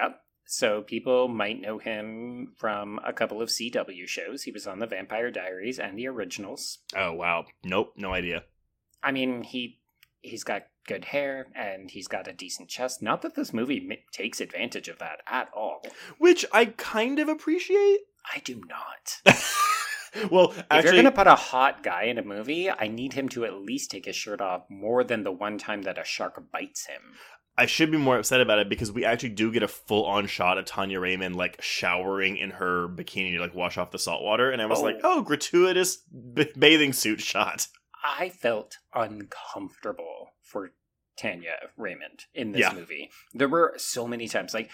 Yep. So people might know him from a couple of CW shows. He was on the Vampire Diaries and the originals. Oh wow. Nope, no idea. I mean, he he's got good hair and he's got a decent chest. Not that this movie mi- takes advantage of that at all. Which I kind of appreciate. I do not. well, if actually, you're gonna put a hot guy in a movie, I need him to at least take his shirt off more than the one time that a shark bites him. I should be more upset about it because we actually do get a full on shot of Tania Raymonde like showering in her bikini to like wash off the salt water, and I was Oh. like, oh, gratuitous b- bathing suit shot. I felt uncomfortable for Tania Raymonde in this Yeah. movie. There were so many times, like,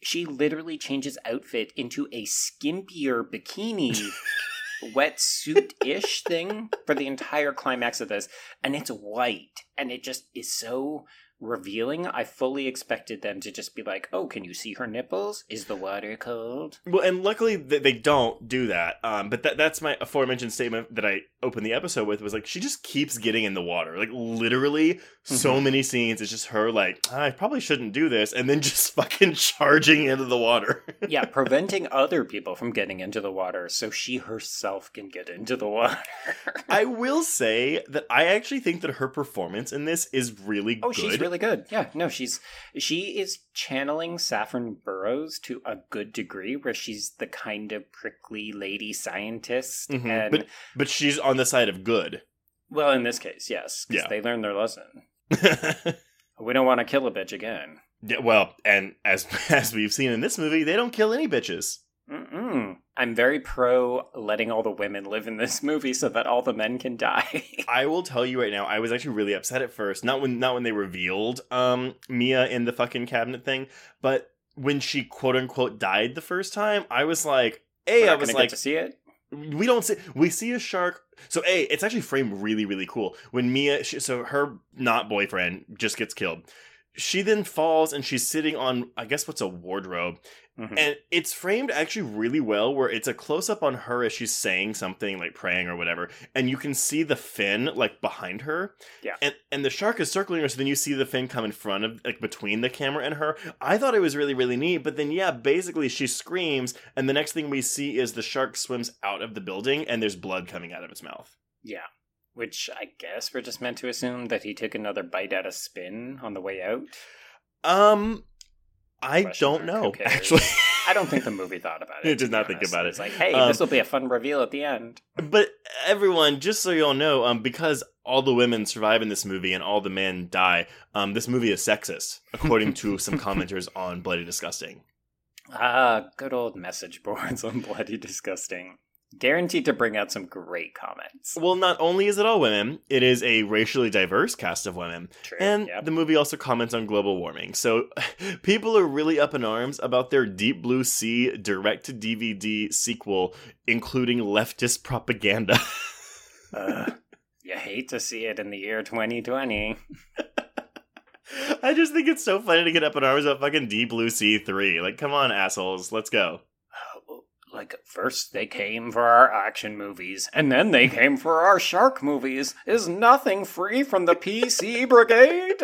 she literally changes outfit into a skimpier bikini wetsuit ish thing for the entire climax of this. And it's white. And it just is so revealing. I fully expected them to just be like, oh, can you see her nipples? Is the water cold? Well, and luckily th- they don't do that. Um, but that that's my aforementioned statement that I opened the episode with was like she just keeps getting in the water, like literally so Mhm. many scenes. It's just her like I probably shouldn't do this, and then just fucking charging into the water. yeah, preventing other people from getting into the water so she herself can get into the water. I will say that I actually think that her performance in this is really Oh, good. she's really good. Yeah, no, she's she is channeling Saffron Burrows to a good degree, where she's the kind of prickly lady scientist, Mhm, and but- but she's on the side of good. well, in this case, yes, because Yeah. they learned their lesson. We don't want to kill a bitch again. yeah, well, and as as we've seen in this movie, they don't kill any bitches. Mm-mm. I'm very pro letting all the women live in this movie so that all the men can die. I will tell you right now, I was actually really upset at first. Not when not when they revealed um Mia in the fucking cabinet thing, but when she quote unquote died the first time, I was like, A, I was like, to see it. we don't see we see a shark so a it's actually framed really really cool when mia she, so her not boyfriend just gets killed she then falls and she's sitting on i guess what's a wardrobe Mhm. and it's framed actually really well where it's a close up on her as she's saying something like praying or whatever and you can see the fin like behind her Yeah. and and the shark is circling her so then you see the fin come in front of like between the camera and her i thought it was really really neat but then yeah basically she screams and the next thing we see is the shark swims out of the building and there's blood coming out of its mouth Yeah. Which I guess we're just meant to assume that he took another bite at a spin on the way out. um i Question don't know actually I don't think the movie thought about it. It did not think about it. It's like, hey, Um, this will be a fun reveal at the end. But everyone, just so y'all know, um, because all the women survive in this movie and all the men die, um, this movie is sexist, according to some commenters on Bloody Disgusting. Ah, good old message boards on Bloody Disgusting. Guaranteed to bring out some great comments. Well, not only is it all women, it is a racially diverse cast of women. True. And yep. the movie also comments on global warming. So people are really up in arms about their Deep Blue Sea direct to DVD sequel, including leftist propaganda. Ugh, you hate to see it in the year 2020. I just think it's so funny to get up in arms about fucking Deep Blue Sea 3. Like, come on, assholes, let's go. Like, first they came for our action movies, and then they came for our shark movies. Is nothing free from the PC Brigade?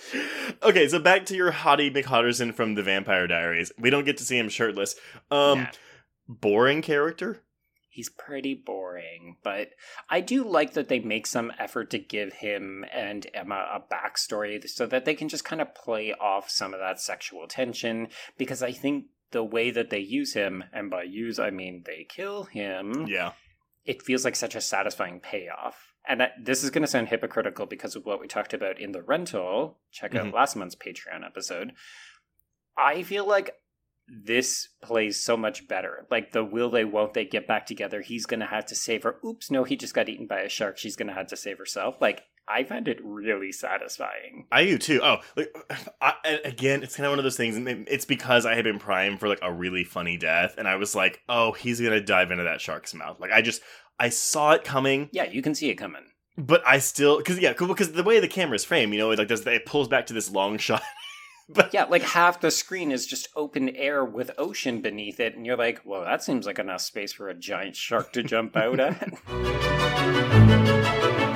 okay, so back to your Hottie McHotterson from the Vampire Diaries. We don't get to see him shirtless. Um, boring character. He's pretty boring, but I do like that they make some effort to give him and Emma a backstory so that they can just kind of play off some of that sexual tension. Because I think the way that they use him, and by use I mean they kill him, Yeah. it feels like such a satisfying payoff. And that, this is going to sound hypocritical because of what we talked about in the rental. Check out Mhm. last month's Patreon episode. I feel like this plays so much better. Like the will they, won't they get back together? He's going to have to save her. Oops, no, he just got eaten by a shark. She's going to have to save herself. Like I find it really satisfying. I do too. Oh, like I, again, it's kind of one of those things. It's because I had been primed for like a really funny death, and I was like, "Oh, he's gonna dive into that shark's mouth." Like I just, I saw it coming. Yeah, you can see it coming. But I still, because yeah, because the way the camera's framed, you know, it like does it pulls back to this long shot. but yeah, like half the screen is just open air with ocean beneath it, and you're like, "Well, that seems like enough space for a giant shark to jump out at."